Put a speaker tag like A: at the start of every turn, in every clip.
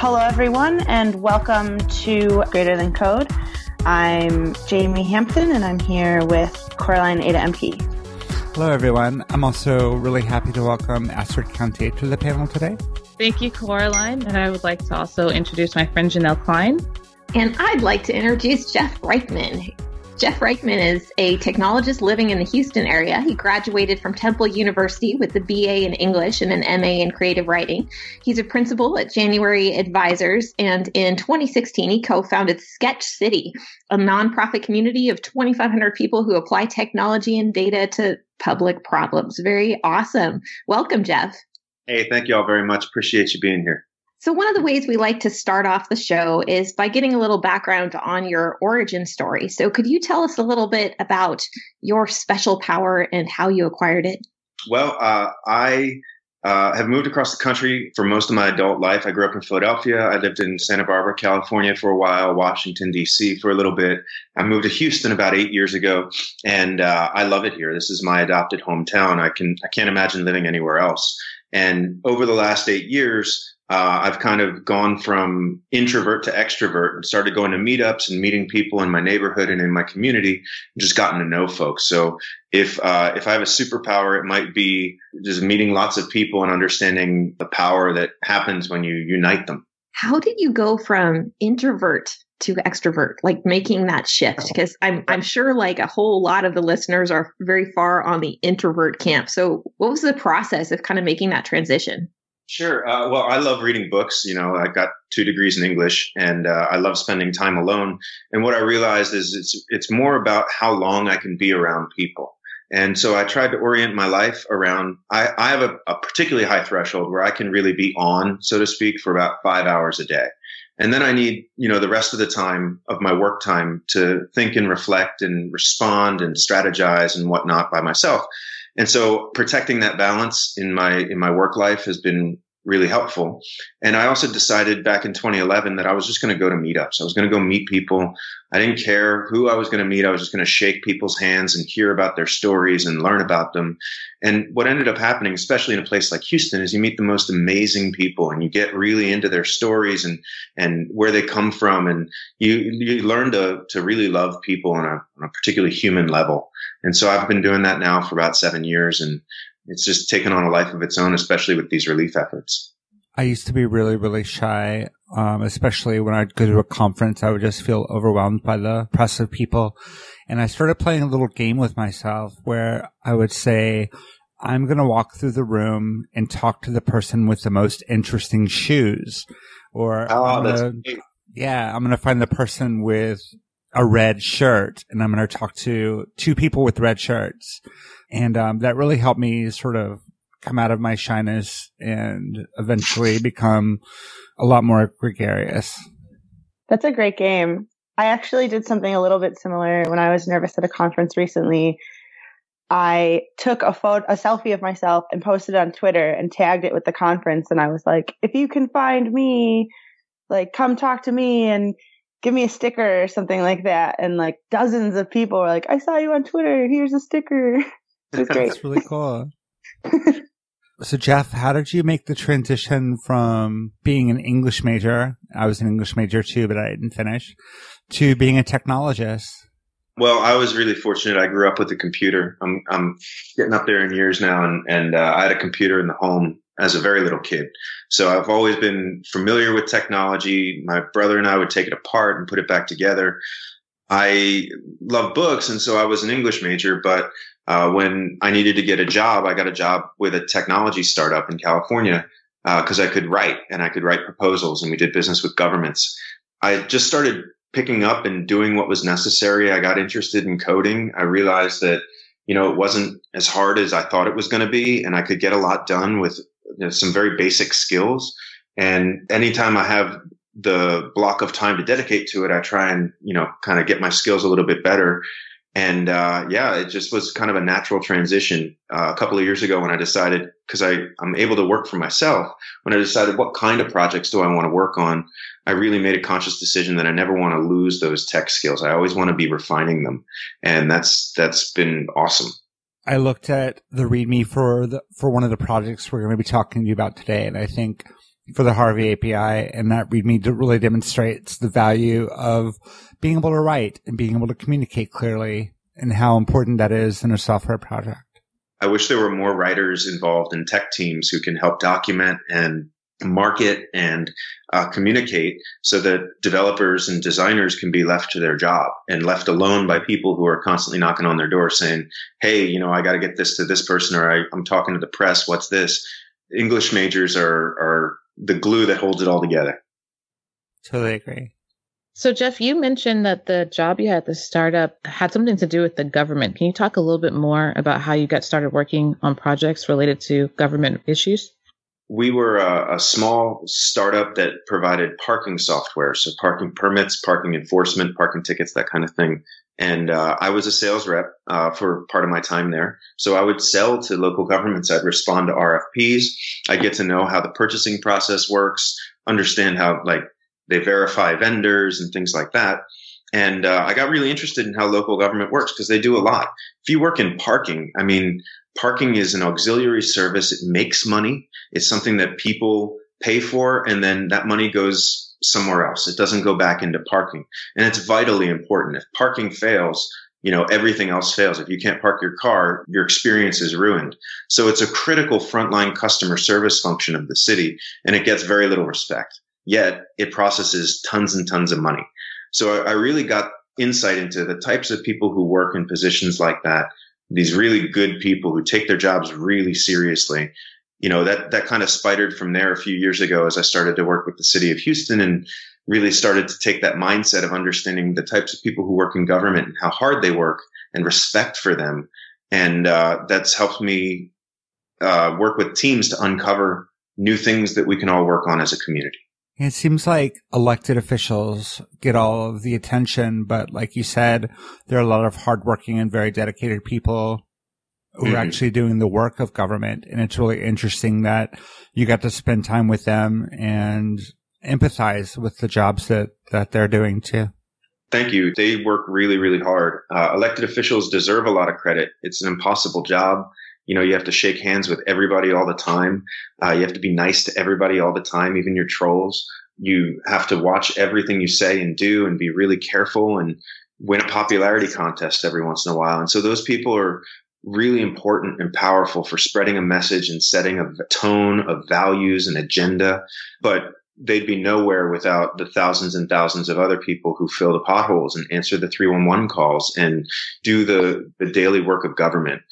A: Hello, everyone, and welcome to Greater Than Code. I'm Jamey Hampton, and I'm here with Coraline Ada Ehmke.
B: Hello, everyone. I'm also really happy to welcome Astrid Countee to the panel today.
C: Thank you, Coraline. And I would like to also introduce my friend Janelle Klein.
D: And I'd like to introduce Jeff Reichman. Jeff Reichman is a technologist living in the Houston area. He graduated from Temple University with a BA in English and an MA in creative writing. He's a principal at January Advisors, and in 2016, he co founded Sketch City, a nonprofit community of 2,500 people who apply technology and data to public problems. Very awesome. Welcome, Jeff.
E: Hey, thank you all very much. Appreciate you being here.
D: So, one of the ways we like to start off the show is by getting a little background on your origin story. So, could you tell us a little bit about your special power and how you acquired it?
E: Well, uh, I uh, have moved across the country for most of my adult life. I grew up in Philadelphia. I lived in Santa Barbara, California for a while, Washington, D.C. for a little bit. I moved to Houston about eight years ago, and uh, I love it here. This is my adopted hometown. I can I can't imagine living anywhere else. And over the last eight years, uh, I've kind of gone from introvert to extrovert and started going to meetups and meeting people in my neighborhood and in my community and just gotten to know folks. So if, uh, if I have a superpower, it might be just meeting lots of people and understanding the power that happens when you unite them.
D: How did you go from introvert to extrovert, like making that shift? Because I'm, I'm sure like a whole lot of the listeners are very far on the introvert camp. So what was the process of kind of making that transition?
E: Sure. Uh, well, I love reading books. You know, I got two degrees in English, and uh, I love spending time alone. And what I realized is it's it's more about how long I can be around people. And so I tried to orient my life around. I, I have a, a particularly high threshold where I can really be on, so to speak, for about five hours a day. And then I need, you know, the rest of the time of my work time to think and reflect and respond and strategize and whatnot by myself. And so protecting that balance in my, in my work life has been really helpful. And I also decided back in 2011 that I was just going to go to meetups. I was going to go meet people. I didn't care who I was going to meet. I was just going to shake people's hands and hear about their stories and learn about them. And what ended up happening, especially in a place like Houston, is you meet the most amazing people and you get really into their stories and, and where they come from. And you, you learn to, to really love people on a, on a particularly human level. And so I've been doing that now for about seven years and it's just taken on a life of its own, especially with these relief efforts.
B: I used to be really, really shy, um, especially when I'd go to a conference. I would just feel overwhelmed by the press of people. And I started playing a little game with myself where I would say, I'm going to walk through the room and talk to the person with the most interesting shoes. Or,
E: oh,
B: I'm
E: gonna,
B: yeah, I'm going to find the person with a red shirt and I'm going to talk to two people with red shirts. And, um, that really helped me sort of come out of my shyness and eventually become a lot more gregarious.
A: That's a great game. I actually did something a little bit similar when I was nervous at a conference recently. I took a photo, a selfie of myself and posted it on Twitter and tagged it with the conference. And I was like, if you can find me, like come talk to me and give me a sticker or something like that. And like dozens of people were like, I saw you on Twitter. Here's a sticker. It was great.
B: That's really cool. so Jeff, how did you make the transition from being an English major? I was an English major too, but I didn't finish to being a technologist.
E: Well, I was really fortunate. I grew up with a computer. I'm, I'm getting up there in years now and, and, uh, I had a computer in the home as a very little kid. So I've always been familiar with technology. My brother and I would take it apart and put it back together. I love books. And so I was an English major, but uh, when I needed to get a job, I got a job with a technology startup in California because uh, I could write and I could write proposals and we did business with governments. I just started picking up and doing what was necessary. I got interested in coding. I realized that, you know, it wasn't as hard as I thought it was going to be and I could get a lot done with you know, some very basic skills. And anytime I have the block of time to dedicate to it, I try and, you know, kind of get my skills a little bit better. And, uh, yeah, it just was kind of a natural transition. Uh, a couple of years ago when I decided, cause I, I'm able to work for myself, when I decided what kind of projects do I want to work on, I really made a conscious decision that I never want to lose those tech skills. I always want to be refining them. And that's, that's been awesome.
B: I looked at the README for the, for one of the projects we're going to be talking to you about today. And I think for the Harvey API, and that README really demonstrates the value of being able to write and being able to communicate clearly and how important that is in a software project.
E: I wish there were more writers involved in tech teams who can help document and market and uh, communicate so that developers and designers can be left to their job and left alone by people who are constantly knocking on their door saying, Hey, you know, I got to get this to this person or I, I'm talking to the press. What's this? English majors are, are the glue that holds it all together.
B: Totally agree.
C: So, Jeff, you mentioned that the job you had at the startup had something to do with the government. Can you talk a little bit more about how you got started working on projects related to government issues?
E: We were a, a small startup that provided parking software, so parking permits, parking enforcement, parking tickets, that kind of thing. And uh, I was a sales rep uh, for part of my time there. So I would sell to local governments. I'd respond to RFPs. I'd get to know how the purchasing process works, understand how like they verify vendors and things like that. And uh, I got really interested in how local government works because they do a lot. If you work in parking, I mean, parking is an auxiliary service. It makes money. It's something that people pay for, and then that money goes somewhere else. It doesn't go back into parking, and it's vitally important. If parking fails, you know everything else fails. If you can't park your car, your experience is ruined. So it's a critical frontline customer service function of the city, and it gets very little respect yet it processes tons and tons of money. So I, I really got insight into the types of people who work in positions like that. These really good people who take their jobs really seriously. You know, that, that kind of spidered from there a few years ago as I started to work with the city of Houston and really started to take that mindset of understanding the types of people who work in government and how hard they work and respect for them. And, uh, that's helped me, uh, work with teams to uncover new things that we can all work on as a community.
B: It seems like elected officials get all of the attention, but like you said, there are a lot of hardworking and very dedicated people who mm-hmm. are actually doing the work of government. And it's really interesting that you got to spend time with them and empathize with the jobs that, that they're doing too.
E: Thank you. They work really, really hard. Uh, elected officials deserve a lot of credit. It's an impossible job. You know, you have to shake hands with everybody all the time. Uh, you have to be nice to everybody all the time, even your trolls. You have to watch everything you say and do and be really careful and win a popularity contest every once in a while. And so those people are really important and powerful for spreading a message and setting a tone of values and agenda. But they'd be nowhere without the thousands and thousands of other people who fill the potholes and answer the 311 calls and do the, the daily work of government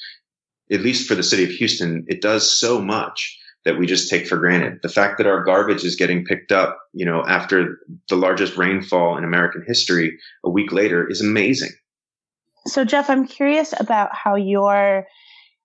E: at least for the city of Houston, it does so much that we just take for granted. The fact that our garbage is getting picked up, you know, after the largest rainfall in American history a week later is amazing.
A: So, Jeff, I'm curious about how your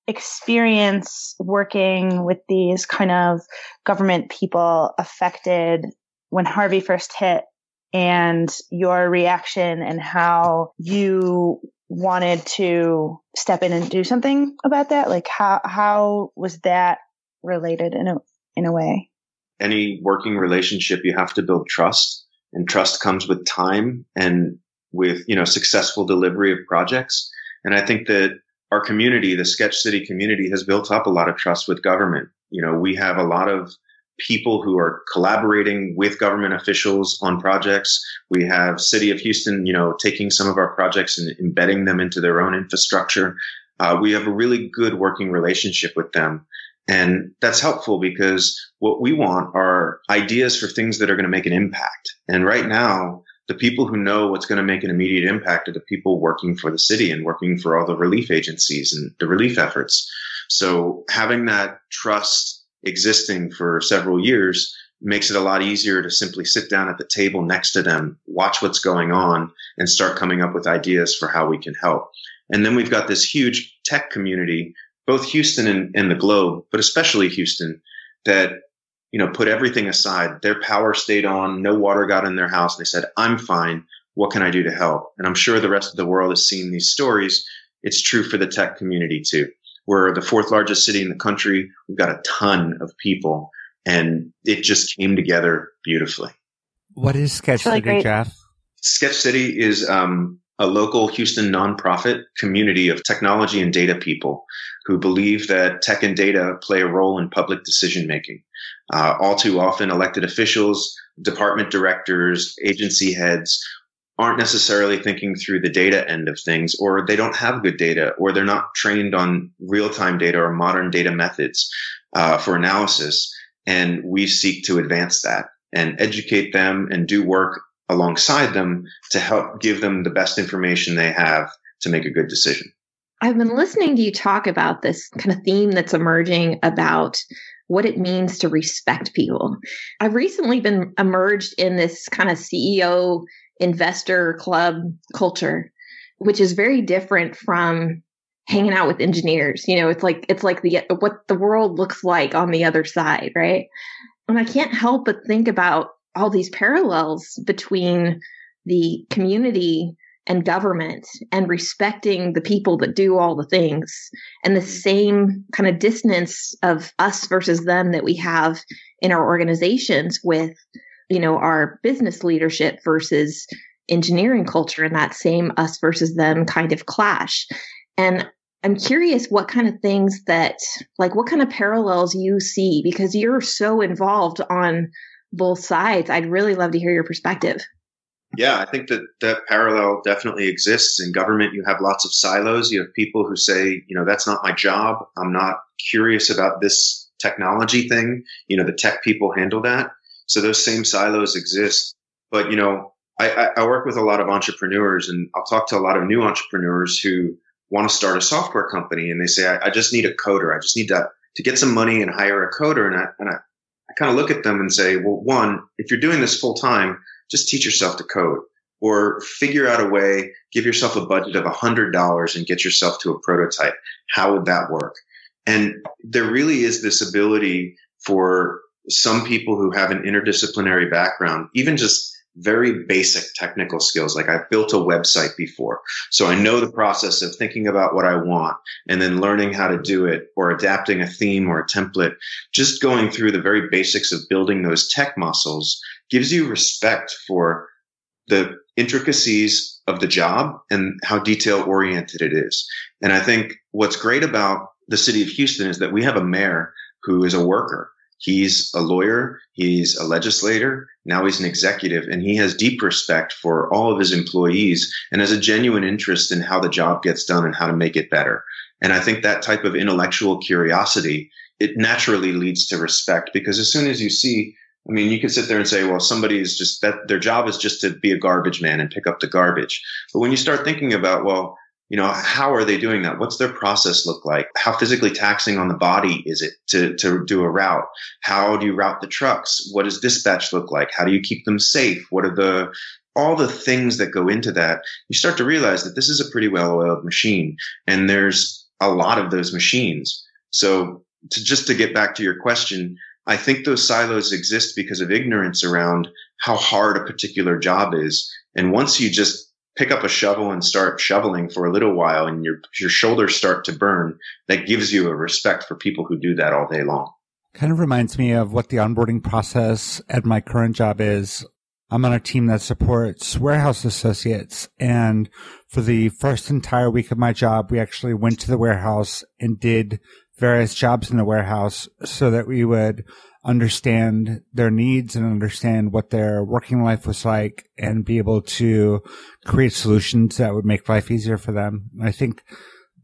A: experience working with these kind of government people affected when Harvey first hit and your reaction and how you wanted to step in and do something about that? Like how how was that related in a in a way?
E: Any working relationship you have to build trust and trust comes with time and with, you know, successful delivery of projects. And I think that our community, the Sketch City community has built up a lot of trust with government. You know, we have a lot of people who are collaborating with government officials on projects. We have City of Houston, you know, taking some of our projects and embedding them into their own infrastructure. Uh, we have a really good working relationship with them. And that's helpful because what we want are ideas for things that are going to make an impact. And right now, the people who know what's going to make an immediate impact are the people working for the city and working for all the relief agencies and the relief efforts. So having that trust existing for several years makes it a lot easier to simply sit down at the table next to them, watch what's going on, and start coming up with ideas for how we can help. And then we've got this huge tech community, both Houston and, and the globe, but especially Houston, that you know put everything aside. Their power stayed on, no water got in their house. They said, "I'm fine. What can I do to help?" And I'm sure the rest of the world has seen these stories. It's true for the tech community too. We're the fourth largest city in the country. We've got a ton of people and it just came together beautifully.
B: What is Sketch really City. Jeff?
E: Sketch City is um, a local Houston nonprofit community of technology and data people who believe that tech and data play a role in public decision making. Uh, all too often, elected officials, department directors, agency heads aren't necessarily thinking through the data end of things, or they don't have good data, or they're not trained on real time data or modern data methods uh, for analysis. And we seek to advance that and educate them and do work alongside them to help give them the best information they have to make a good decision.
D: I've been listening to you talk about this kind of theme that's emerging about what it means to respect people. I've recently been emerged in this kind of CEO investor club culture, which is very different from hanging out with engineers. You know, it's like it's like the what the world looks like on the other side, right? And I can't help but think about all these parallels between the community and government and respecting the people that do all the things and the same kind of dissonance of us versus them that we have in our organizations with you know our business leadership versus engineering culture and that same us versus them kind of clash. And i'm curious what kind of things that like what kind of parallels you see because you're so involved on both sides. I'd really love to hear your perspective.
E: Yeah, I think that that parallel definitely exists in government. You have lots of silos. You have people who say, you know, that's not my job. I'm not curious about this technology thing. You know, the tech people handle that. So those same silos exist. But, you know, I, I work with a lot of entrepreneurs and I'll talk to a lot of new entrepreneurs who want to start a software company and they say, I, I just need a coder. I just need to, to get some money and hire a coder. And I, and I, I kind of look at them and say, well, one, if you're doing this full time, just teach yourself to code or figure out a way, give yourself a budget of $100 and get yourself to a prototype. How would that work? And there really is this ability for some people who have an interdisciplinary background, even just very basic technical skills. Like I've built a website before. So I know the process of thinking about what I want and then learning how to do it or adapting a theme or a template. Just going through the very basics of building those tech muscles gives you respect for the intricacies of the job and how detail oriented it is. And I think what's great about the city of Houston is that we have a mayor who is a worker He's a lawyer. He's a legislator. Now he's an executive and he has deep respect for all of his employees and has a genuine interest in how the job gets done and how to make it better. And I think that type of intellectual curiosity, it naturally leads to respect because as soon as you see, I mean, you can sit there and say, well, somebody is just that their job is just to be a garbage man and pick up the garbage. But when you start thinking about, well, you know, how are they doing that? What's their process look like? How physically taxing on the body is it to, to do a route? How do you route the trucks? What does dispatch look like? How do you keep them safe? What are the, all the things that go into that? You start to realize that this is a pretty well oiled machine and there's a lot of those machines. So to just to get back to your question, I think those silos exist because of ignorance around how hard a particular job is. And once you just pick up a shovel and start shoveling for a little while and your your shoulders start to burn that gives you a respect for people who do that all day long.
B: Kind of reminds me of what the onboarding process at my current job is. I'm on a team that supports warehouse associates and for the first entire week of my job we actually went to the warehouse and did various jobs in the warehouse so that we would understand their needs and understand what their working life was like and be able to create solutions that would make life easier for them. I think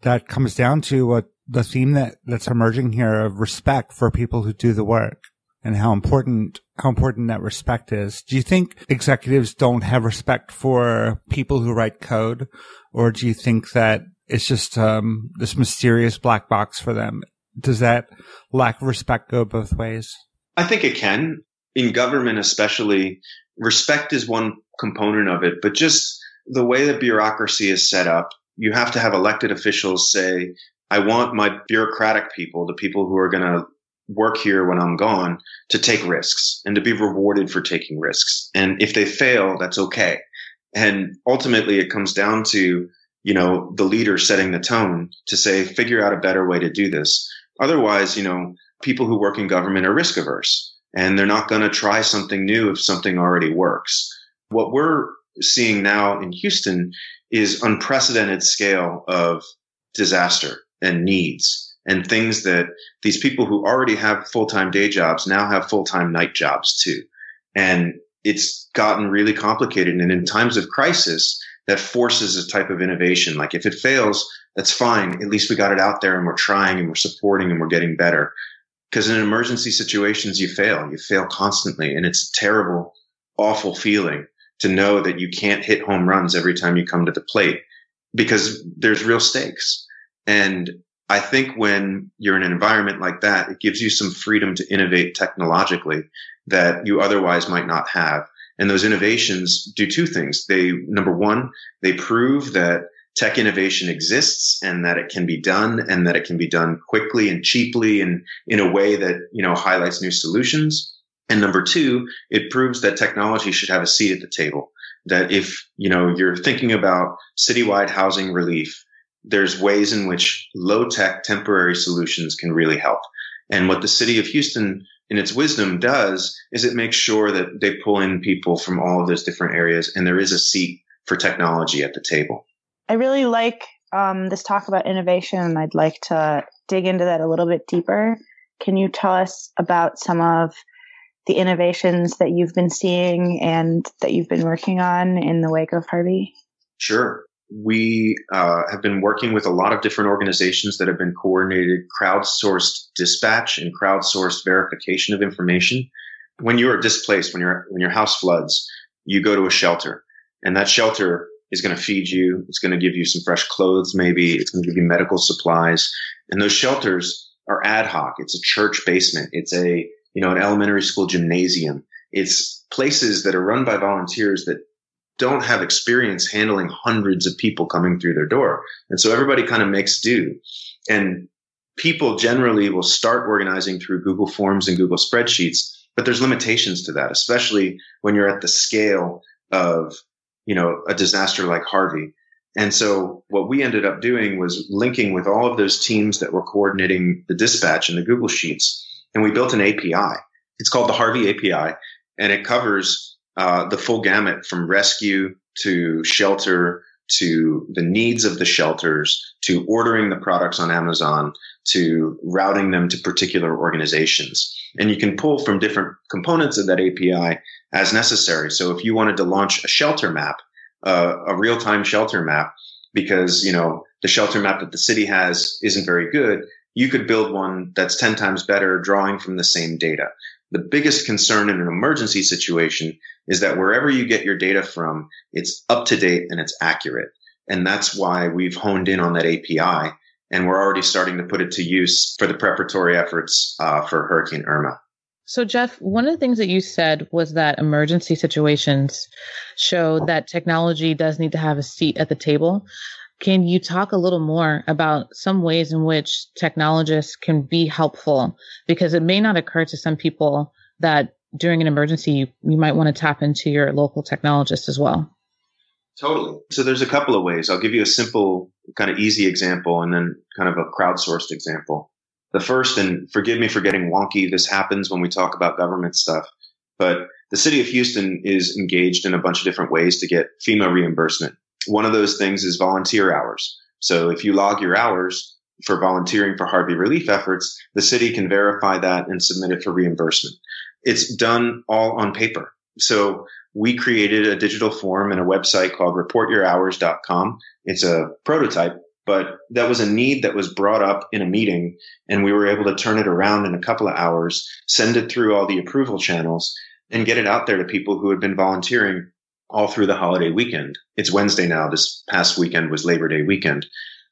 B: that comes down to what the theme that, that's emerging here of respect for people who do the work and how important how important that respect is. Do you think executives don't have respect for people who write code, or do you think that it's just um, this mysterious black box for them? Does that lack of respect go both ways?
E: I think it can. In government, especially, respect is one component of it, but just the way that bureaucracy is set up, you have to have elected officials say, I want my bureaucratic people, the people who are going to work here when I'm gone, to take risks and to be rewarded for taking risks. And if they fail, that's okay. And ultimately, it comes down to, you know, the leader setting the tone to say, figure out a better way to do this. Otherwise, you know, people who work in government are risk averse and they're not going to try something new if something already works. What we're seeing now in Houston is unprecedented scale of disaster and needs and things that these people who already have full-time day jobs now have full-time night jobs too. And it's gotten really complicated. And in times of crisis, that forces a type of innovation. Like if it fails, that's fine. At least we got it out there and we're trying and we're supporting and we're getting better. Because in emergency situations, you fail. You fail constantly. And it's a terrible, awful feeling to know that you can't hit home runs every time you come to the plate because there's real stakes. And I think when you're in an environment like that, it gives you some freedom to innovate technologically that you otherwise might not have. And those innovations do two things. They, number one, they prove that tech innovation exists and that it can be done and that it can be done quickly and cheaply and in a way that, you know, highlights new solutions. And number two, it proves that technology should have a seat at the table. That if, you know, you're thinking about citywide housing relief, there's ways in which low tech temporary solutions can really help. And what the city of Houston in its wisdom does is it makes sure that they pull in people from all of those different areas and there is a seat for technology at the table.
A: I really like um, this talk about innovation and I'd like to dig into that a little bit deeper. Can you tell us about some of the innovations that you've been seeing and that you've been working on in the wake of Harvey?
E: Sure we uh, have been working with a lot of different organizations that have been coordinated crowdsourced dispatch and crowdsourced verification of information. When you are displaced, when your when your house floods, you go to a shelter, and that shelter is going to feed you. It's going to give you some fresh clothes, maybe. It's going to give you medical supplies, and those shelters are ad hoc. It's a church basement. It's a you know an elementary school gymnasium. It's places that are run by volunteers that don't have experience handling hundreds of people coming through their door. And so everybody kind of makes do. And people generally will start organizing through Google Forms and Google spreadsheets, but there's limitations to that, especially when you're at the scale of, you know, a disaster like Harvey. And so what we ended up doing was linking with all of those teams that were coordinating the dispatch and the Google Sheets. And we built an API. It's called the Harvey API and it covers uh, the full gamut from rescue to shelter to the needs of the shelters to ordering the products on Amazon to routing them to particular organizations. And you can pull from different components of that API as necessary. So if you wanted to launch a shelter map, uh, a real time shelter map, because, you know, the shelter map that the city has isn't very good, you could build one that's 10 times better drawing from the same data. The biggest concern in an emergency situation is that wherever you get your data from, it's up to date and it's accurate. And that's why we've honed in on that API and we're already starting to put it to use for the preparatory efforts uh, for Hurricane Irma.
C: So, Jeff, one of the things that you said was that emergency situations show that technology does need to have a seat at the table. Can you talk a little more about some ways in which technologists can be helpful? Because it may not occur to some people that during an emergency, you, you might want to tap into your local technologist as well.
E: Totally. So there's a couple of ways. I'll give you a simple, kind of easy example and then kind of a crowdsourced example. The first, and forgive me for getting wonky, this happens when we talk about government stuff, but the city of Houston is engaged in a bunch of different ways to get FEMA reimbursement. One of those things is volunteer hours. So if you log your hours for volunteering for Harvey relief efforts, the city can verify that and submit it for reimbursement. It's done all on paper. So we created a digital form and a website called reportyourhours.com. It's a prototype, but that was a need that was brought up in a meeting and we were able to turn it around in a couple of hours, send it through all the approval channels and get it out there to people who had been volunteering all through the holiday weekend. It's Wednesday now. This past weekend was Labor Day weekend.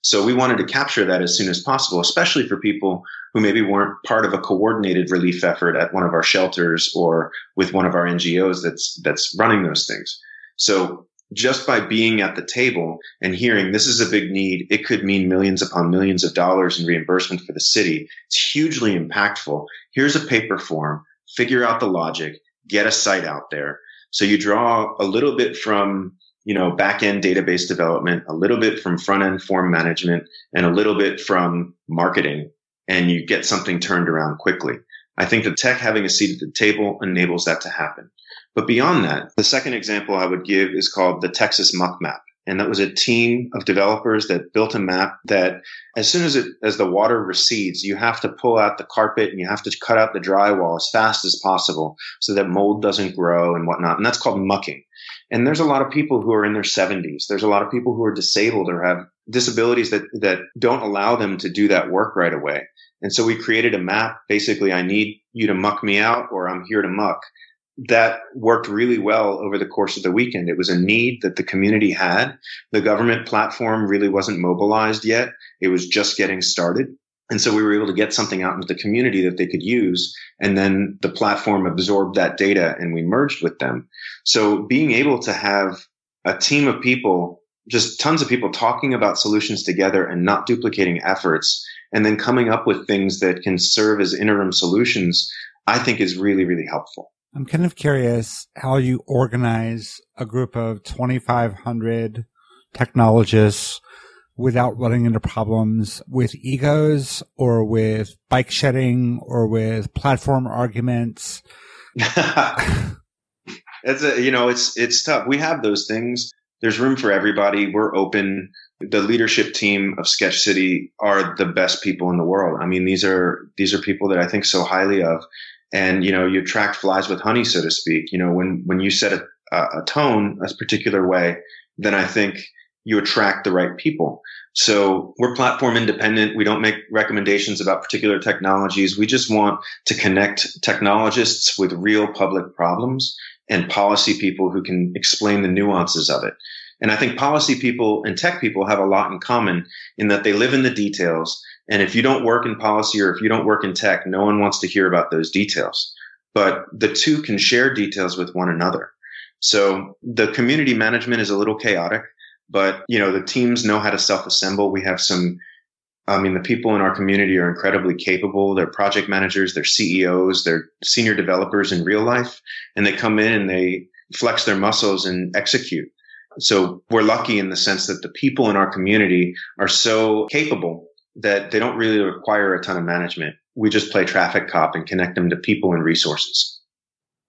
E: So we wanted to capture that as soon as possible, especially for people who maybe weren't part of a coordinated relief effort at one of our shelters or with one of our NGOs that's, that's running those things. So just by being at the table and hearing this is a big need, it could mean millions upon millions of dollars in reimbursement for the city. It's hugely impactful. Here's a paper form. Figure out the logic. Get a site out there. So you draw a little bit from, you know, back end database development, a little bit from front end form management, and a little bit from marketing, and you get something turned around quickly. I think that tech having a seat at the table enables that to happen. But beyond that, the second example I would give is called the Texas Muck Map. And that was a team of developers that built a map that as soon as it, as the water recedes, you have to pull out the carpet and you have to cut out the drywall as fast as possible so that mold doesn't grow and whatnot. And that's called mucking. And there's a lot of people who are in their 70s. There's a lot of people who are disabled or have disabilities that, that don't allow them to do that work right away. And so we created a map. Basically, I need you to muck me out or I'm here to muck that worked really well over the course of the weekend. It was a need that the community had. The government platform really wasn't mobilized yet. It was just getting started. And so we were able to get something out into the community that they could use. And then the platform absorbed that data and we merged with them. So being able to have a team of people, just tons of people talking about solutions together and not duplicating efforts and then coming up with things that can serve as interim solutions, I think is really, really helpful.
B: I'm kind of curious how you organize a group of 2,500 technologists without running into problems with egos or with bike shedding or with platform arguments.
E: it's a, you know, it's, it's tough. We have those things. There's room for everybody. We're open. The leadership team of Sketch City are the best people in the world. I mean, these are, these are people that I think so highly of and you know you attract flies with honey so to speak you know when when you set a, a tone a particular way then i think you attract the right people. So we're platform independent. We don't make recommendations about particular technologies. We just want to connect technologists with real public problems and policy people who can explain the nuances of it. And i think policy people and tech people have a lot in common in that they live in the details. And if you don't work in policy or if you don't work in tech, no one wants to hear about those details. But the two can share details with one another. So the community management is a little chaotic, but you know, the teams know how to self-assemble. We have some, I mean, the people in our community are incredibly capable. They're project managers, they're CEOs, they're senior developers in real life, and they come in and they flex their muscles and execute. So we're lucky in the sense that the people in our community are so capable that they don't really require a ton of management. We just play traffic cop and connect them to people and resources.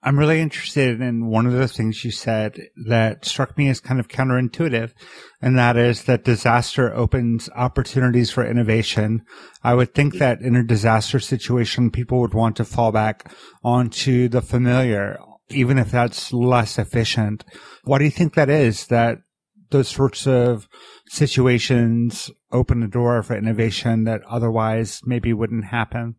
B: I'm really interested in one of the things you said that struck me as kind of counterintuitive, and that is that disaster opens opportunities for innovation. I would think that in a disaster situation, people would want to fall back onto the familiar, even if that's less efficient. Why do you think that is that those sorts of situations open the door for innovation that otherwise maybe wouldn't happen?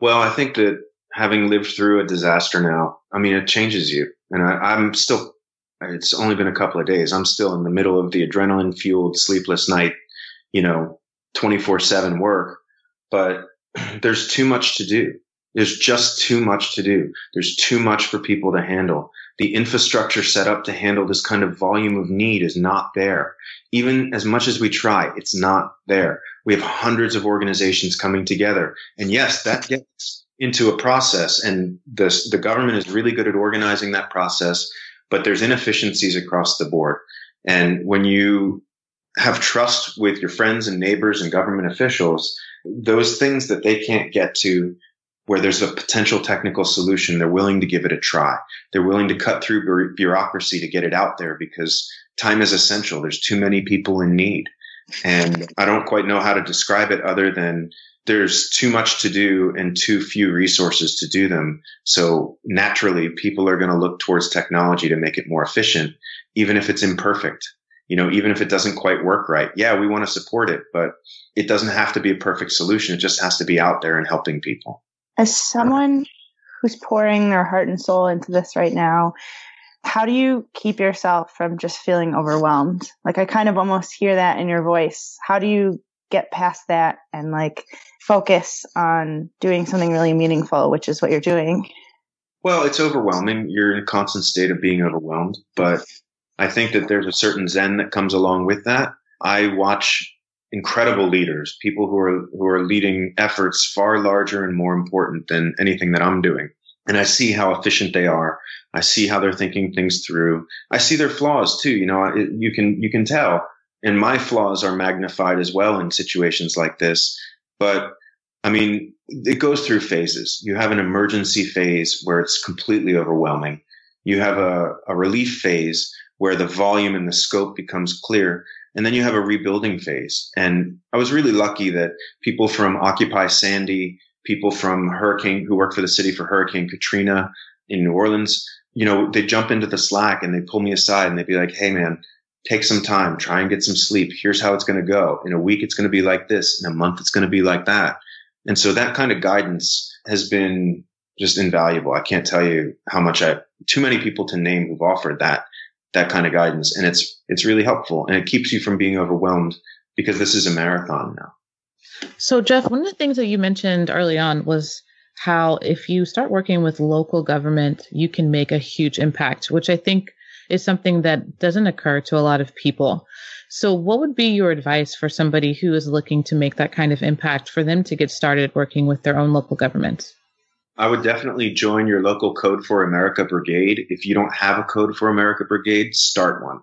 E: Well, I think that having lived through a disaster now, I mean, it changes you. And I, am still, it's only been a couple of days. I'm still in the middle of the adrenaline fueled sleepless night, you know, 24 seven work, but there's too much to do. There's just too much to do. There's too much for people to handle the infrastructure set up to handle this kind of volume of need is not there. Even as much as we try, it's not there. We have hundreds of organizations coming together. And yes, that gets into a process and the, the government is really good at organizing that process, but there's inefficiencies across the board. And when you have trust with your friends and neighbors and government officials, those things that they can't get to where there's a potential technical solution, they're willing to give it a try. They're willing to cut through bureaucracy to get it out there because time is essential. There's too many people in need. And I don't quite know how to describe it other than there's too much to do and too few resources to do them. So naturally, people are going to look towards technology to make it more efficient, even if it's imperfect. You know, even if it doesn't quite work right. Yeah, we want to support it, but it doesn't have to be a perfect solution. It just has to be out there and helping people.
A: As someone who's pouring their heart and soul into this right now, how do you keep yourself from just feeling overwhelmed? Like I kind of almost hear that in your voice. How do you get past that and like focus on doing something really meaningful, which is what you're doing?
E: Well, it's overwhelming. You're in a constant state of being overwhelmed, but I think that there's a certain zen that comes along with that. I watch incredible leaders, people who are who are leading efforts far larger and more important than anything that I'm doing. And I see how efficient they are. I see how they're thinking things through. I see their flaws too. You know, it, you can you can tell. And my flaws are magnified as well in situations like this. But I mean, it goes through phases. You have an emergency phase where it's completely overwhelming. You have a, a relief phase where the volume and the scope becomes clear. And then you have a rebuilding phase. And I was really lucky that people from Occupy Sandy, people from Hurricane, who work for the city for Hurricane Katrina in New Orleans, you know, they jump into the Slack and they pull me aside and they'd be like, Hey man, take some time, try and get some sleep. Here's how it's going to go. In a week, it's going to be like this. In a month, it's going to be like that. And so that kind of guidance has been just invaluable. I can't tell you how much I, too many people to name who've offered that, that kind of guidance. And it's, it's really helpful and it keeps you from being overwhelmed because this is a marathon now.
C: So, Jeff, one of the things that you mentioned early on was how if you start working with local government, you can make a huge impact, which I think is something that doesn't occur to a lot of people. So, what would be your advice for somebody who is looking to make that kind of impact for them to get started working with their own local government?
E: I would definitely join your local Code for America brigade. If you don't have a Code for America brigade, start one.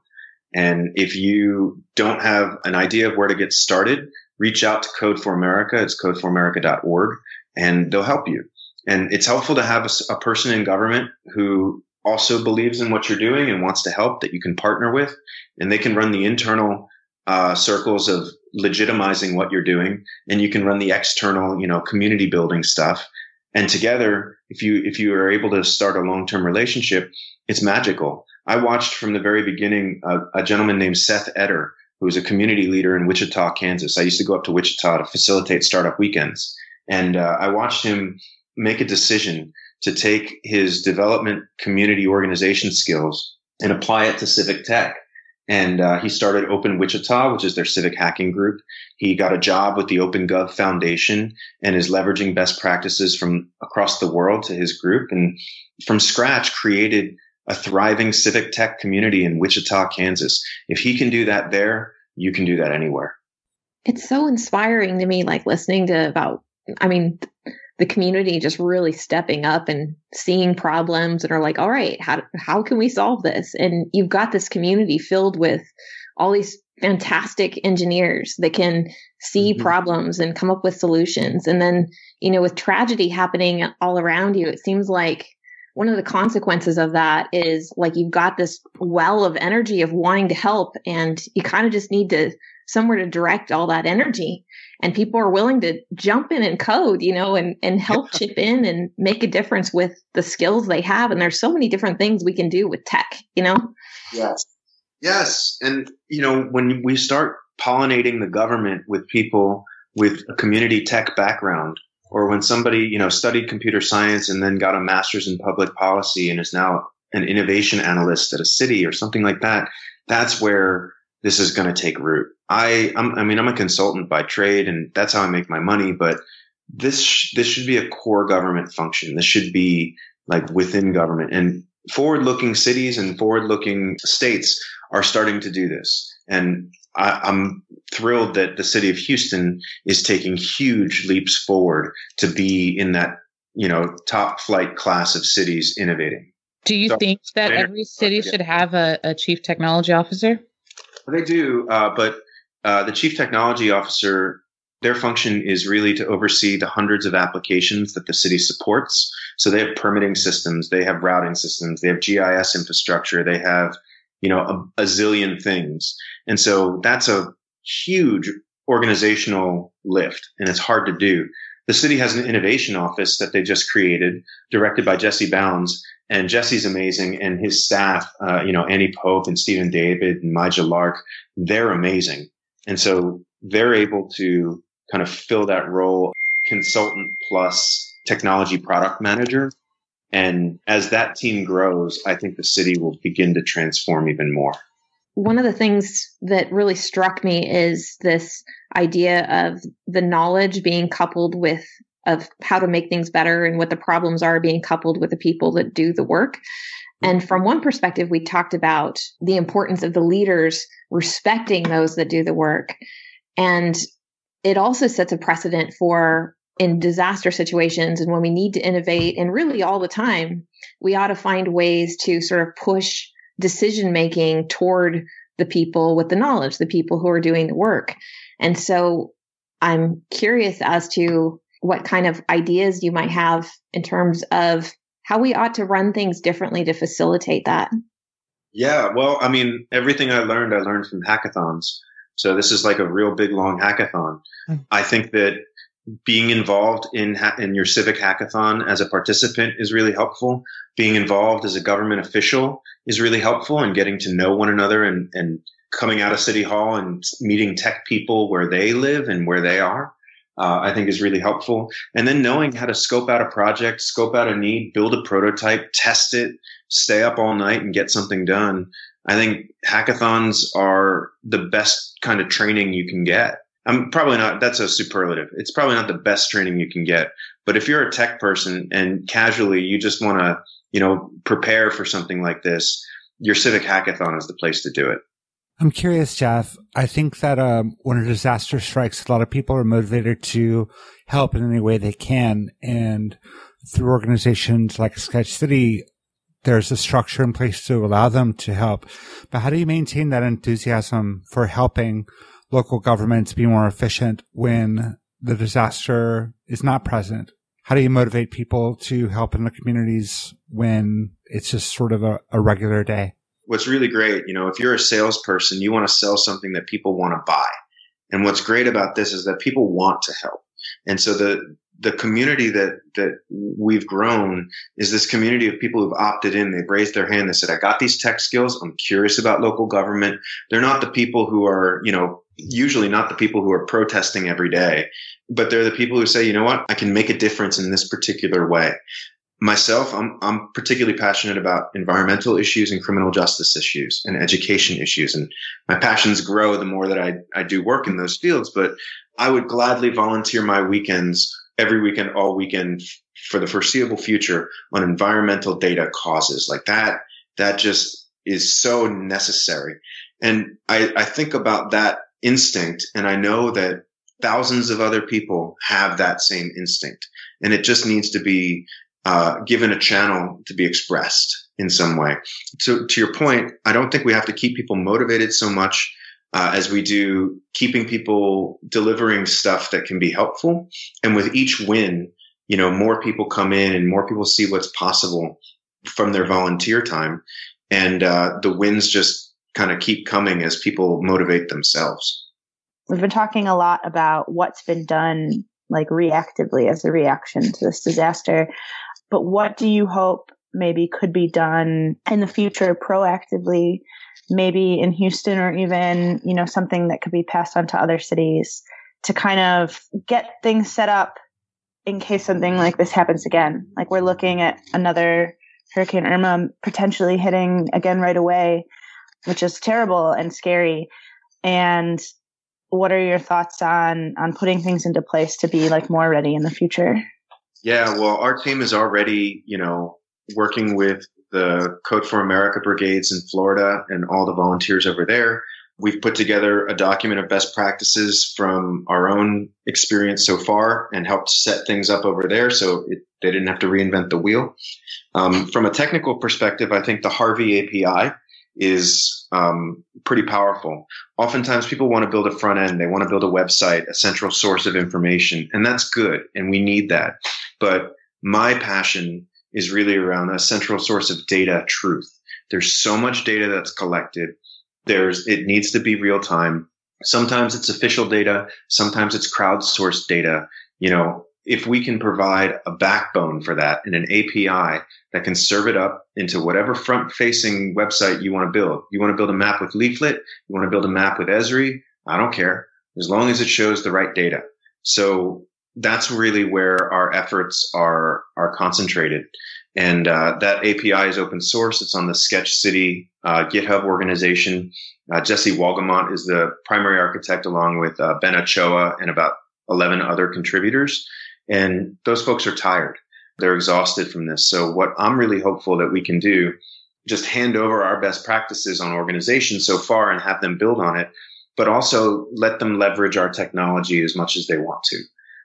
E: And if you don't have an idea of where to get started, reach out to Code for America. It's codeforamerica.org and they'll help you. And it's helpful to have a, a person in government who also believes in what you're doing and wants to help that you can partner with and they can run the internal uh, circles of legitimizing what you're doing and you can run the external you know community building stuff. And together if you if you are able to start a long-term relationship it's magical. I watched from the very beginning a gentleman named seth eder who was a community leader in wichita kansas. I used to go up to wichita to facilitate startup weekends. And uh, i watched him make a decision to take his development community organization skills and apply it to civic tech. And uh, he started Open Wichita, which is their civic hacking group. He got a job with the OpenGov Foundation and is leveraging best practices from across the world to his group. And from scratch, created a thriving civic tech community in Wichita, Kansas. If he can do that there, you can do that anywhere.
D: It's so inspiring to me, like listening to about, I mean, the community just really stepping up and seeing problems and are like, all right, how, how can we solve this? And you've got this community filled with all these fantastic engineers that can see mm-hmm. problems and come up with solutions. And then, you know, with tragedy happening all around you, it seems like one of the consequences of that is like you've got this well of energy of wanting to help and you kind of just need to somewhere to direct all that energy and people are willing to jump in and code, you know, and, and help chip in and make a difference with the skills they have. And there's so many different things we can do with tech, you know?
E: Yes. Yes. And, you know, when we start pollinating the government with people with a community tech background, or when somebody, you know, studied computer science and then got a master's in public policy and is now an innovation analyst at a city or something like that, that's where this is going to take root. I, I'm, i mean, I'm a consultant by trade and that's how I make my money, but this, sh- this should be a core government function. This should be like within government and forward looking cities and forward looking states are starting to do this. And I, I'm thrilled that the city of Houston is taking huge leaps forward to be in that, you know, top flight class of cities innovating.
C: Do you so, think that every city should have a, a chief technology officer?
E: They do, uh, but uh, the chief technology officer, their function is really to oversee the hundreds of applications that the city supports. So they have permitting systems, they have routing systems, they have GIS infrastructure, they have, you know, a, a zillion things. And so that's a huge organizational lift and it's hard to do. The city has an innovation office that they just created, directed by Jesse Bounds, and Jesse's amazing, and his staff, uh, you know, Annie Pope and Stephen David and Maja Lark, they're amazing. And so they're able to kind of fill that role, consultant plus technology product manager. And as that team grows, I think the city will begin to transform even more.
D: One of the things that really struck me is this idea of the knowledge being coupled with of how to make things better and what the problems are being coupled with the people that do the work. And from one perspective, we talked about the importance of the leaders respecting those that do the work. And it also sets a precedent for in disaster situations and when we need to innovate and really all the time, we ought to find ways to sort of push decision making toward the people with the knowledge, the people who are doing the work. And so I'm curious as to what kind of ideas you might have in terms of how we ought to run things differently to facilitate that.
E: Yeah, well, I mean, everything I learned, I learned from hackathons. So this is like a real big long hackathon. Mm. I think that being involved in ha- in your civic hackathon as a participant is really helpful. Being involved as a government official is really helpful, and getting to know one another and and coming out of city hall and meeting tech people where they live and where they are. Uh, I think is really helpful. And then knowing how to scope out a project, scope out a need, build a prototype, test it, stay up all night and get something done. I think hackathons are the best kind of training you can get. I'm probably not, that's a superlative. It's probably not the best training you can get. But if you're a tech person and casually you just want to, you know, prepare for something like this, your civic hackathon is the place to do it.
B: I'm curious, Jeff. I think that um, when a disaster strikes, a lot of people are motivated to help in any way they can. And through organizations like Sketch City, there's a structure in place to allow them to help. But how do you maintain that enthusiasm for helping local governments be more efficient when the disaster is not present? How do you motivate people to help in the communities when it's just sort of a, a regular day?
E: What's really great, you know, if you're a salesperson, you want to sell something that people want to buy. And what's great about this is that people want to help. And so the, the community that that we've grown is this community of people who've opted in. They've raised their hand. They said, "I got these tech skills. I'm curious about local government." They're not the people who are, you know, usually not the people who are protesting every day, but they're the people who say, "You know what? I can make a difference in this particular way." Myself, I'm I'm particularly passionate about environmental issues and criminal justice issues and education issues, and my passions grow the more that I I do work in those fields. But I would gladly volunteer my weekends every weekend, all weekend for the foreseeable future on environmental data causes like that. That just is so necessary. And I, I think about that instinct and I know that thousands of other people have that same instinct and it just needs to be uh, given a channel to be expressed in some way. So to your point, I don't think we have to keep people motivated so much uh, as we do keeping people delivering stuff that can be helpful. And with each win, you know, more people come in and more people see what's possible from their volunteer time. And uh, the wins just kind of keep coming as people motivate themselves.
A: We've been talking a lot about what's been done like reactively as a reaction to this disaster. But what do you hope maybe could be done in the future proactively maybe in Houston or even, you know, something that could be passed on to other cities to kind of get things set up in case something like this happens again. Like we're looking at another Hurricane Irma potentially hitting again right away, which is terrible and scary. And what are your thoughts on on putting things into place to be like more ready in the future?
E: Yeah, well, our team is already, you know, working with the Code for America brigades in Florida and all the volunteers over there. We've put together a document of best practices from our own experience so far and helped set things up over there so it, they didn't have to reinvent the wheel. Um, from a technical perspective, I think the Harvey API is um, pretty powerful. Oftentimes, people want to build a front end, they want to build a website, a central source of information, and that's good, and we need that. But my passion is really around a central source of data truth. There's so much data that's collected. There's, it needs to be real time. Sometimes it's official data. Sometimes it's crowdsourced data. You know, if we can provide a backbone for that and an API that can serve it up into whatever front facing website you want to build. You want to build a map with Leaflet. You want to build a map with Esri. I don't care as long as it shows the right data. So that's really where our efforts are are concentrated. And uh, that API is open source. It's on the Sketch City uh, GitHub organization. Uh, Jesse Walgamont is the primary architect, along with uh, Ben Ochoa and about 11 other contributors. And those folks are tired. They're exhausted from this. So what I'm really hopeful that we can do, just hand over our best practices on organizations so far and have them build on it, but also let them leverage our technology as much as they want to.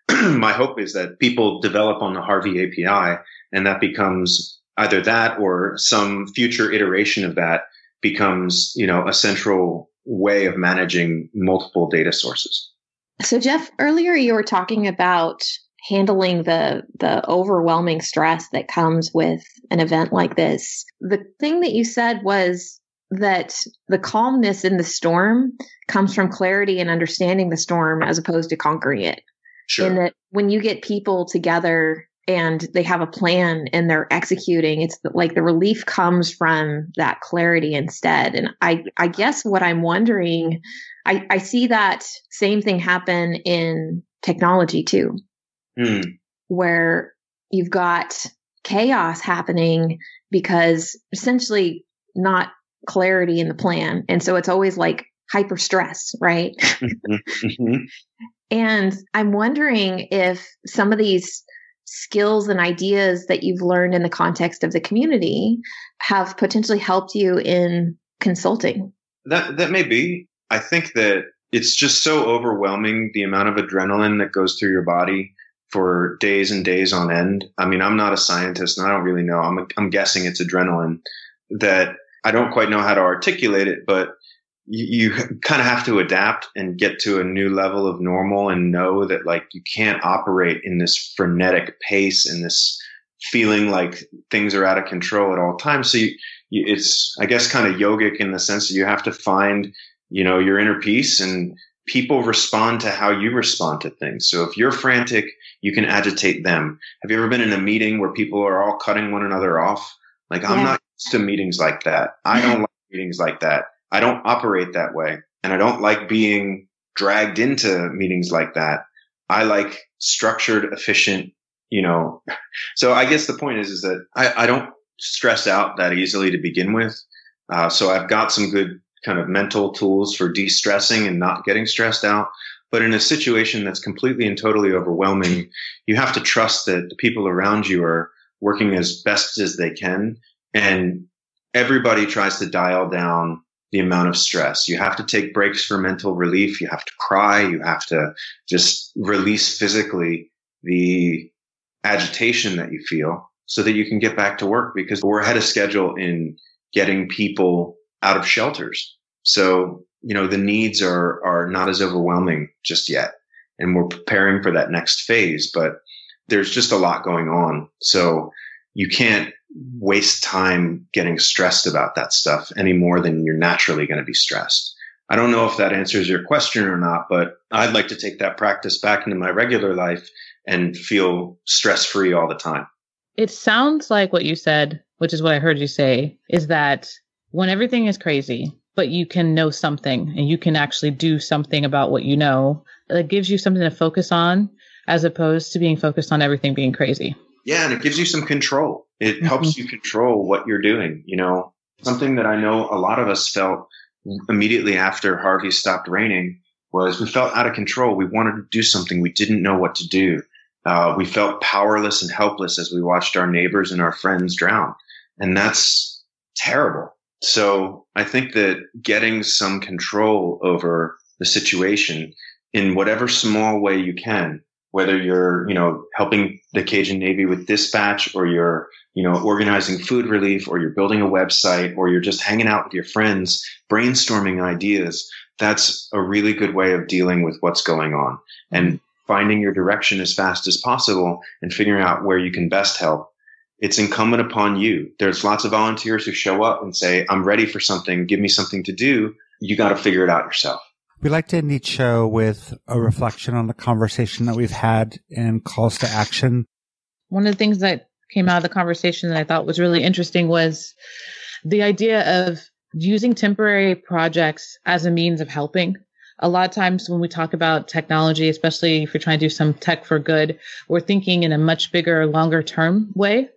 E: my hope is that people develop on the Harvey API and that becomes either that or some future iteration of that becomes, you know, a central way of managing multiple data sources.
D: So Jeff, earlier you were talking about handling the the overwhelming stress that comes with an event like this. The thing that you said was that the calmness in the storm comes from clarity and understanding the storm as opposed to conquering it.
E: Sure.
D: And that when you get people together and they have a plan and they're executing, it's like the relief comes from that clarity instead. And I, I guess what I'm wondering, I, I see that same thing happen in technology too,
E: Hmm.
D: where you've got chaos happening because essentially not clarity in the plan. And so it's always like hyper stress, right?
E: Mhm.
D: And I'm wondering if some of these skills and ideas that you've learned in the context of the community have potentially helped you in consulting.
E: That that may be. I think that it's just so overwhelming the amount of adrenaline that goes through your body for days and days on end. I mean, I'm not a scientist and I don't really know. I'm I'm guessing it's adrenaline that I don't quite know how to articulate it, but you, you kind of have to adapt and get to a new level of normal and know that like you can't operate in this frenetic pace and this feeling like things are out of control at all times. So you, you, it's, I guess, kind of yogic in the sense that you have to find, you know, your inner peace and people respond to how you respond to things. So if you're frantic, you can agitate them. Have you ever been in a meeting where people are all cutting one another off? Like, I'm not used to meetings like that. I don't like meetings like that. I don't operate that way. And I don't like being dragged into meetings like that. I like structured, efficient, you know. So I guess the point is, is that I, I don't stress out that easily to begin with. Uh, so I've got some good kind of mental tools for de-stressing and not getting stressed out. But in a situation that's completely and totally overwhelming, you have to trust that the people around you are working as best as they can. And everybody tries to dial down the amount of stress. You have to take breaks for mental relief. You have to cry. You have to just release physically the agitation that you feel so that you can get back to work because we're ahead of schedule in getting people out of shelters. So, you know, the needs are, are not as overwhelming just yet. And we're preparing for that next phase, but there's just a lot going on. So you can't waste time getting stressed about that stuff any more than you're naturally going to be stressed. I don't know if that answers your question or not, but I'd like to take that practice back into my regular life and feel stress free all the time.
C: It sounds like what you said, which is what I heard you say, is that when everything is crazy, but you can know something and you can actually do something about what you know, that gives you something to focus on as opposed to being focused on everything being crazy.
E: Yeah, and it gives you some control. It helps you control what you're doing. You know, something that I know a lot of us felt immediately after Harvey stopped raining was we felt out of control. We wanted to do something. We didn't know what to do. Uh, we felt powerless and helpless as we watched our neighbors and our friends drown. And that's terrible. So I think that getting some control over the situation in whatever small way you can, whether you're, you know, helping the Cajun Navy with dispatch or you're, you know, organizing food relief or you're building a website or you're just hanging out with your friends, brainstorming ideas. That's a really good way of dealing with what's going on and finding your direction as fast as possible and figuring out where you can best help. It's incumbent upon you. There's lots of volunteers who show up and say, I'm ready for something. Give me something to do. You got to figure it out yourself.
B: We like to end each show with a reflection on the conversation that we've had and calls to action.
C: One of the things that came out of the conversation that I thought was really interesting was the idea of using temporary projects as a means of helping. A lot of times when we talk about technology, especially if you're trying to do some tech for good, we're thinking in a much bigger, longer term way.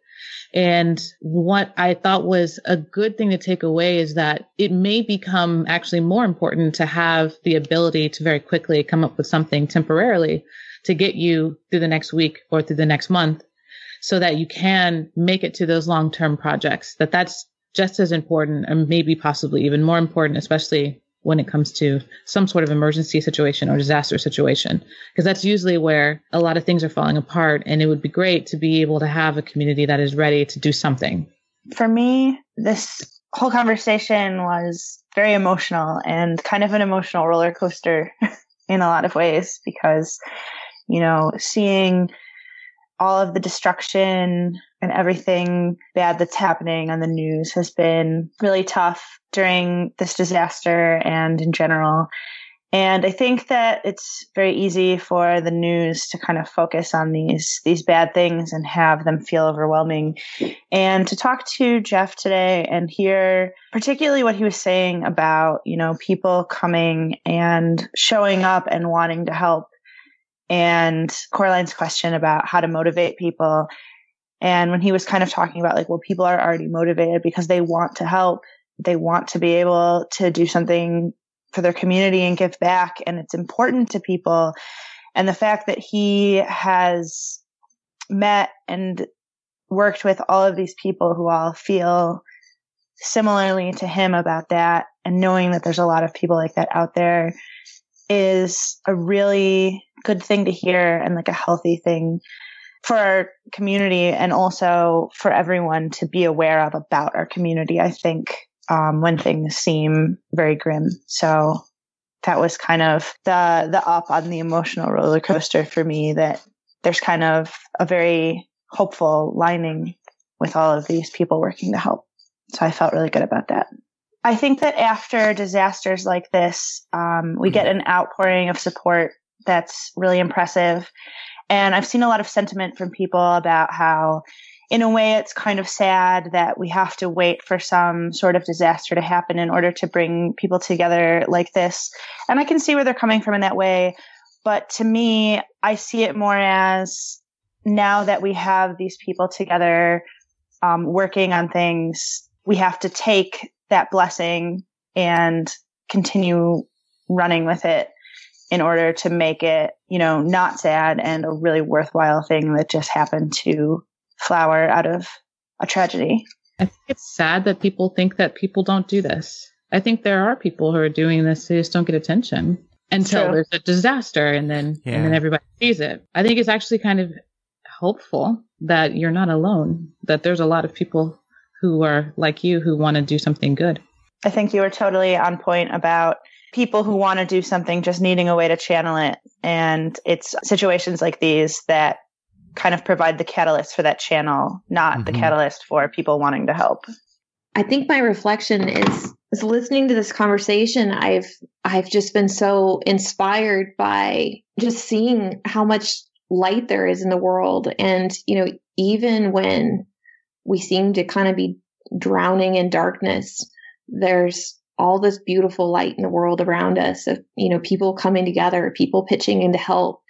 C: And what I thought was a good thing to take away is that it may become actually more important to have the ability to very quickly come up with something temporarily to get you through the next week or through the next month so that you can make it to those long-term projects that that's just as important and maybe possibly even more important especially when it comes to some sort of emergency situation or disaster situation. Because that's usually where a lot of things are falling apart and it would be great to be able to have a community that is ready to do something.
A: For me, this whole conversation was very emotional and kind of an emotional roller coaster in a lot of ways because, you know, seeing all of the destruction and everything bad that's happening on the news has been really tough during this disaster and in general. And I think that it's very easy for the news to kind of focus on these these bad things and have them feel overwhelming. And to talk to Jeff today and hear particularly what he was saying about, you know, people coming and showing up and wanting to help and Coraline's question about how to motivate people. And when he was kind of talking about like, well, people are already motivated because they want to help. They want to be able to do something for their community and give back. And it's important to people. And the fact that he has met and worked with all of these people who all feel similarly to him about that and knowing that there's a lot of people like that out there is a really good thing to hear and like a healthy thing for our community and also for everyone to be aware of about our community. I think um, when things seem very grim. So that was kind of the the up on the emotional roller coaster for me. That there's kind of a very hopeful lining with all of these people working to help. So I felt really good about that. I think that after disasters like this, um, we get an outpouring of support that's really impressive. And I've seen a lot of sentiment from people about how in a way, it's kind of sad that we have to wait for some sort of disaster to happen in order to bring people together like this. And I can see where they're coming from in that way. But to me, I see it more as now that we have these people together um, working on things, we have to take that blessing and continue running with it in order to make it, you know, not sad and a really worthwhile thing that just happened to flower out of a tragedy.
C: I think it's sad that people think that people don't do this. I think there are people who are doing this, they just don't get attention until True. there's a disaster and then yeah. and then everybody sees it. I think it's actually kind of hopeful that you're not alone, that there's a lot of people who are like you who want to do something good.
A: I think you were totally on point about people who want to do something just needing a way to channel it. And it's situations like these that kind of provide the catalyst for that channel, not mm-hmm. the catalyst for people wanting to help.
D: I think my reflection is is listening to this conversation I've I've just been so inspired by just seeing how much light there is in the world and you know even when we seem to kind of be drowning in darkness there's all this beautiful light in the world around us of you know people coming together people pitching in to help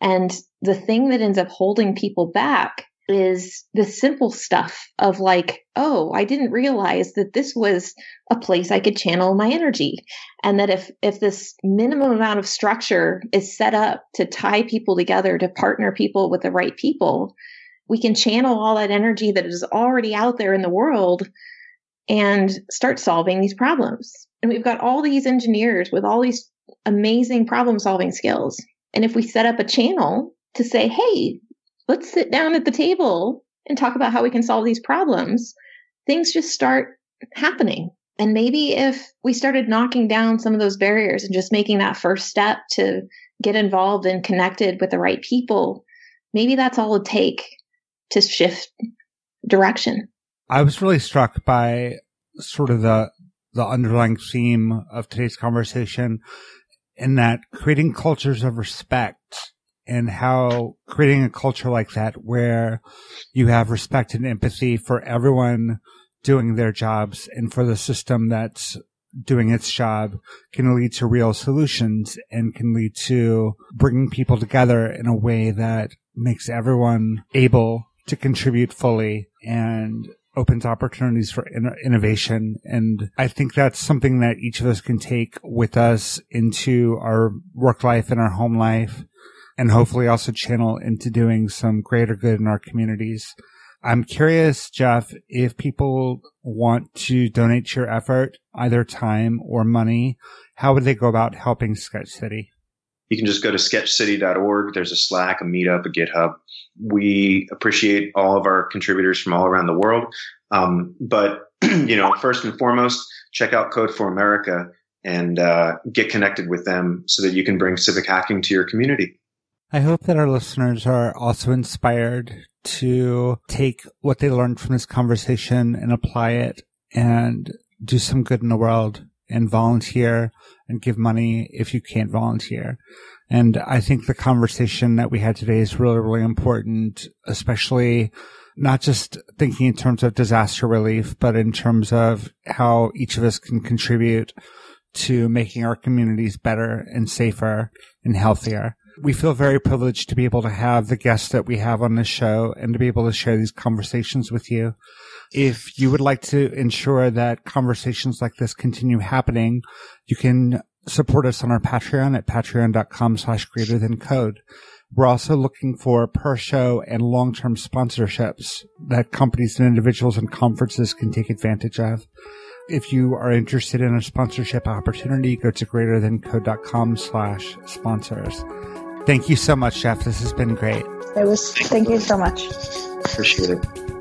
D: and the thing that ends up holding people back is the simple stuff of like, oh, I didn't realize that this was a place I could channel my energy. And that if, if this minimum amount of structure is set up to tie people together, to partner people with the right people, we can channel all that energy that is already out there in the world and start solving these problems. And we've got all these engineers with all these amazing problem solving skills. And if we set up a channel to say, hey, let's sit down at the table and talk about how we can solve these problems, things just start happening. And maybe if we started knocking down some of those barriers and just making that first step to get involved and connected with the right people, maybe that's all it take to shift direction.
B: I was really struck by sort of the the underlying theme of today's conversation in that creating cultures of respect and how creating a culture like that where you have respect and empathy for everyone doing their jobs and for the system that's doing its job can lead to real solutions and can lead to bringing people together in a way that makes everyone able to contribute fully and opens opportunities for in- innovation. And I think that's something that each of us can take with us into our work life and our home life and hopefully also channel into doing some greater good in our communities. I'm curious, Jeff, if people want to donate to your effort, either time or money, how would they go about helping Sketch City?
E: You can just go to sketchcity.org. There's a Slack, a Meetup, a GitHub we appreciate all of our contributors from all around the world. Um, but you know, first and foremost, check out Code for America and uh, get connected with them so that you can bring civic hacking to your community.
B: I hope that our listeners are also inspired to take what they learned from this conversation and apply it and do some good in the world and volunteer and give money if you can't volunteer. And I think the conversation that we had today is really, really important, especially not just thinking in terms of disaster relief, but in terms of how each of us can contribute to making our communities better and safer and healthier. We feel very privileged to be able to have the guests that we have on this show and to be able to share these conversations with you. If you would like to ensure that conversations like this continue happening, you can support us on our Patreon at patreon.com slash greater than code. We're also looking for per show and long-term sponsorships that companies and individuals and conferences can take advantage of. If you are interested in a sponsorship opportunity, go to greaterthancode.com slash sponsors. Thank you so much, Jeff. This has been great.
A: It was, thank you so much.
E: Appreciate it.